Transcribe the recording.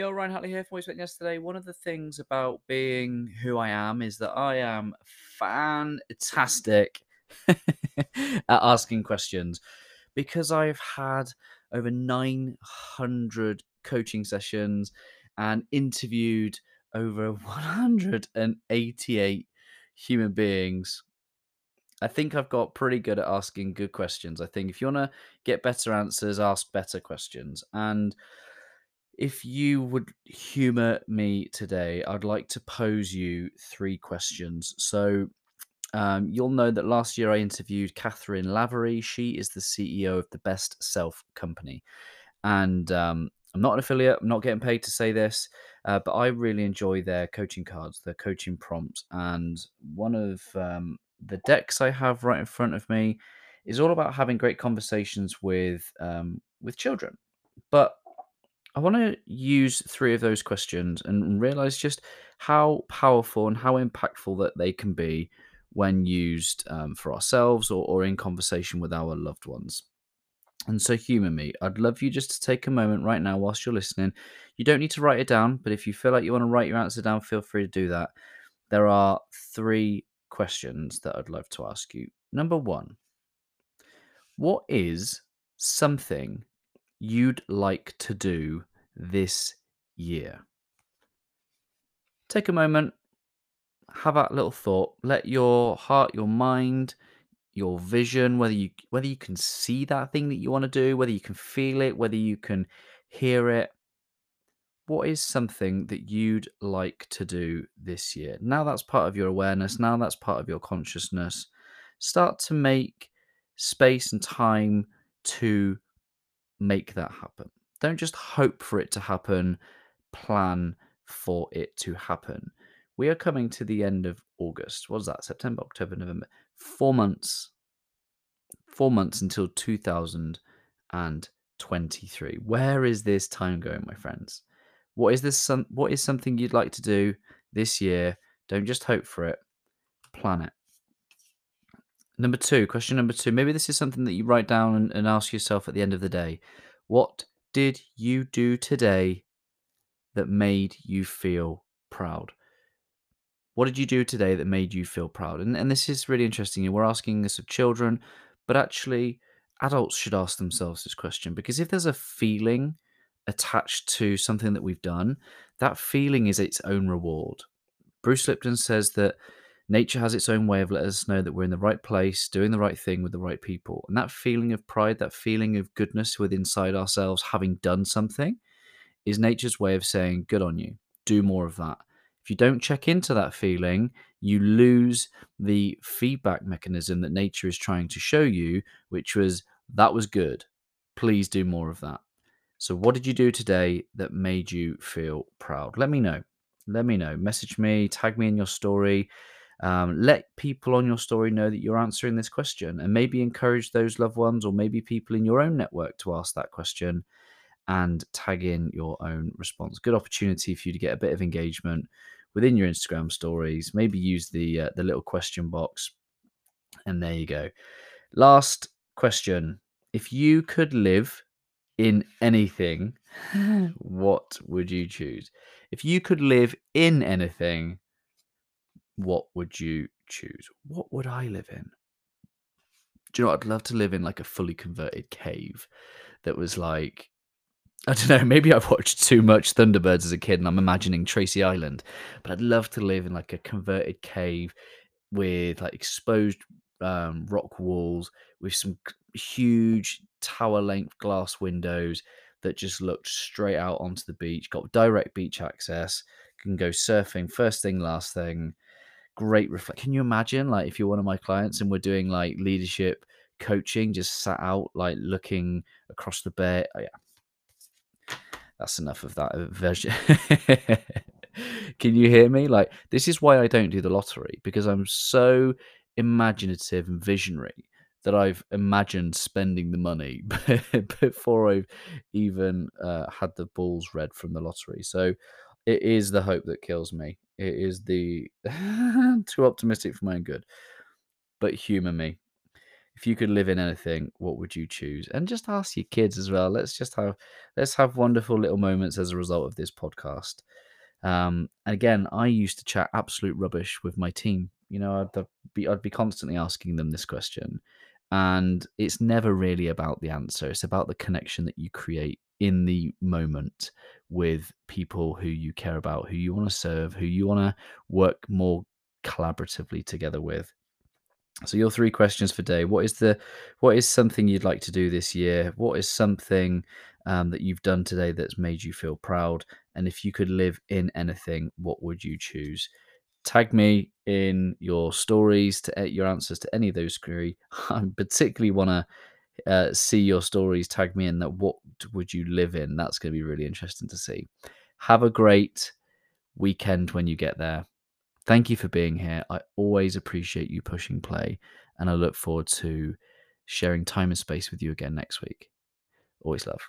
Yo, Ryan Hartley here from Voice Yesterday. One of the things about being who I am is that I am fantastic at asking questions because I've had over 900 coaching sessions and interviewed over 188 human beings. I think I've got pretty good at asking good questions. I think if you want to get better answers, ask better questions. And if you would humor me today, I'd like to pose you three questions. So, um, you'll know that last year I interviewed Cathryn Lavery. She is the CEO of the Best Self Company. And um, I'm not an affiliate, I'm not getting paid to say this, uh, but I really enjoy their coaching cards, their coaching prompts. And one of um, the decks I have right in front of me is all about having great conversations with um, with children. But I want to use three of those questions and realize just how powerful and how impactful that they can be when used um, for ourselves or, or in conversation with our loved ones. And so, humor me. I'd love you just to take a moment right now whilst you're listening. You don't need to write it down, but if you feel like you want to write your answer down, feel free to do that. There are three questions that I'd love to ask you. Number one, what is something you'd like to do this year? Take a moment, have that little thought. Let your heart, your mind, your vision, whether you whether you can see that thing that you want to do, whether you can feel it, whether you can hear it. What is something that you'd like to do this year? Now that's part of your awareness, now that's part of your consciousness. Start to make space and time to make that happen. Don't just hope for it to happen, plan for it to happen. We are coming to the end of August. What is that? September, October, November. Four months. Four months until 2023. Where is this time going, my friends? What is this? Some, what is something you'd like to do this year? Don't just hope for it. Plan it. Number two, question number two. Maybe this is something that you write down and, and ask yourself at the end of the day. What did you do today that made you feel proud? What did you do today that made you feel proud? And, and this is really interesting. We're asking this of children, but actually, adults should ask themselves this question because if there's a feeling attached to something that we've done, that feeling is its own reward. Bruce Lipton says that nature has its own way of letting us know that we're in the right place, doing the right thing with the right people. And that feeling of pride, that feeling of goodness within inside ourselves, having done something, is nature's way of saying, Good on you. Do more of that. If you don't check into that feeling, you lose the feedback mechanism that nature is trying to show you, which was, That was good. Please do more of that. So, what did you do today that made you feel proud? Let me know. Let me know. Message me, tag me in your story. Um, let people on your story know that you're answering this question and maybe encourage those loved ones or maybe people in your own network to ask that question and tag in your own response. Good opportunity for you to get a bit of engagement within your Instagram stories. Maybe use the uh, the little question box, and there you go. Last question: If you could live in anything, what would you choose? If you could live in anything, what would you choose? What would I live in? Do you know what? I'd love to live in like a fully converted cave that was like, I don't know, maybe I've watched too much Thunderbirds as a kid and I'm imagining Tracy Island, but I'd love to live in like a converted cave with like exposed um, rock walls with some huge tower length glass windows that just looked straight out onto the beach, got direct beach access, can go surfing first thing, last thing great reflect. Can you imagine, like, if you're one of my clients and we're doing like leadership coaching, just sat out, like, looking across the bay? Oh, yeah, that's enough of that version. Can you hear me? Like, this is why I don't do the lottery because I'm so imaginative and visionary that I've imagined spending the money before I've even uh, had the balls read from the lottery. So it is the hope that kills me. It is the too optimistic for my own good. But humor me. if you could live in anything, what would you choose? And just ask your kids as well. Let's just have let's have wonderful little moments as a result of this podcast. Um, and again, I used to chat absolute rubbish with my team. You know, I'd be I'd be constantly asking them this question, and it's never really about the answer. It's about the connection that you create in the moment with people who you care about, who you want to serve, who you want to work more collaboratively together with. So your three questions for day. What is the what is something you'd like to do this year? What is something um, that you've done today that's made you feel proud? And if you could live in anything, what would you choose? Tag me in your stories to uh, your answers to any of those three. I particularly want to uh, see your stories. Tag me in that. What would you live in? That's going to be really interesting to see. Have a great weekend when you get there. Thank you for being here. I always appreciate you pushing play, and I look forward to sharing time and space with you again next week. Always love.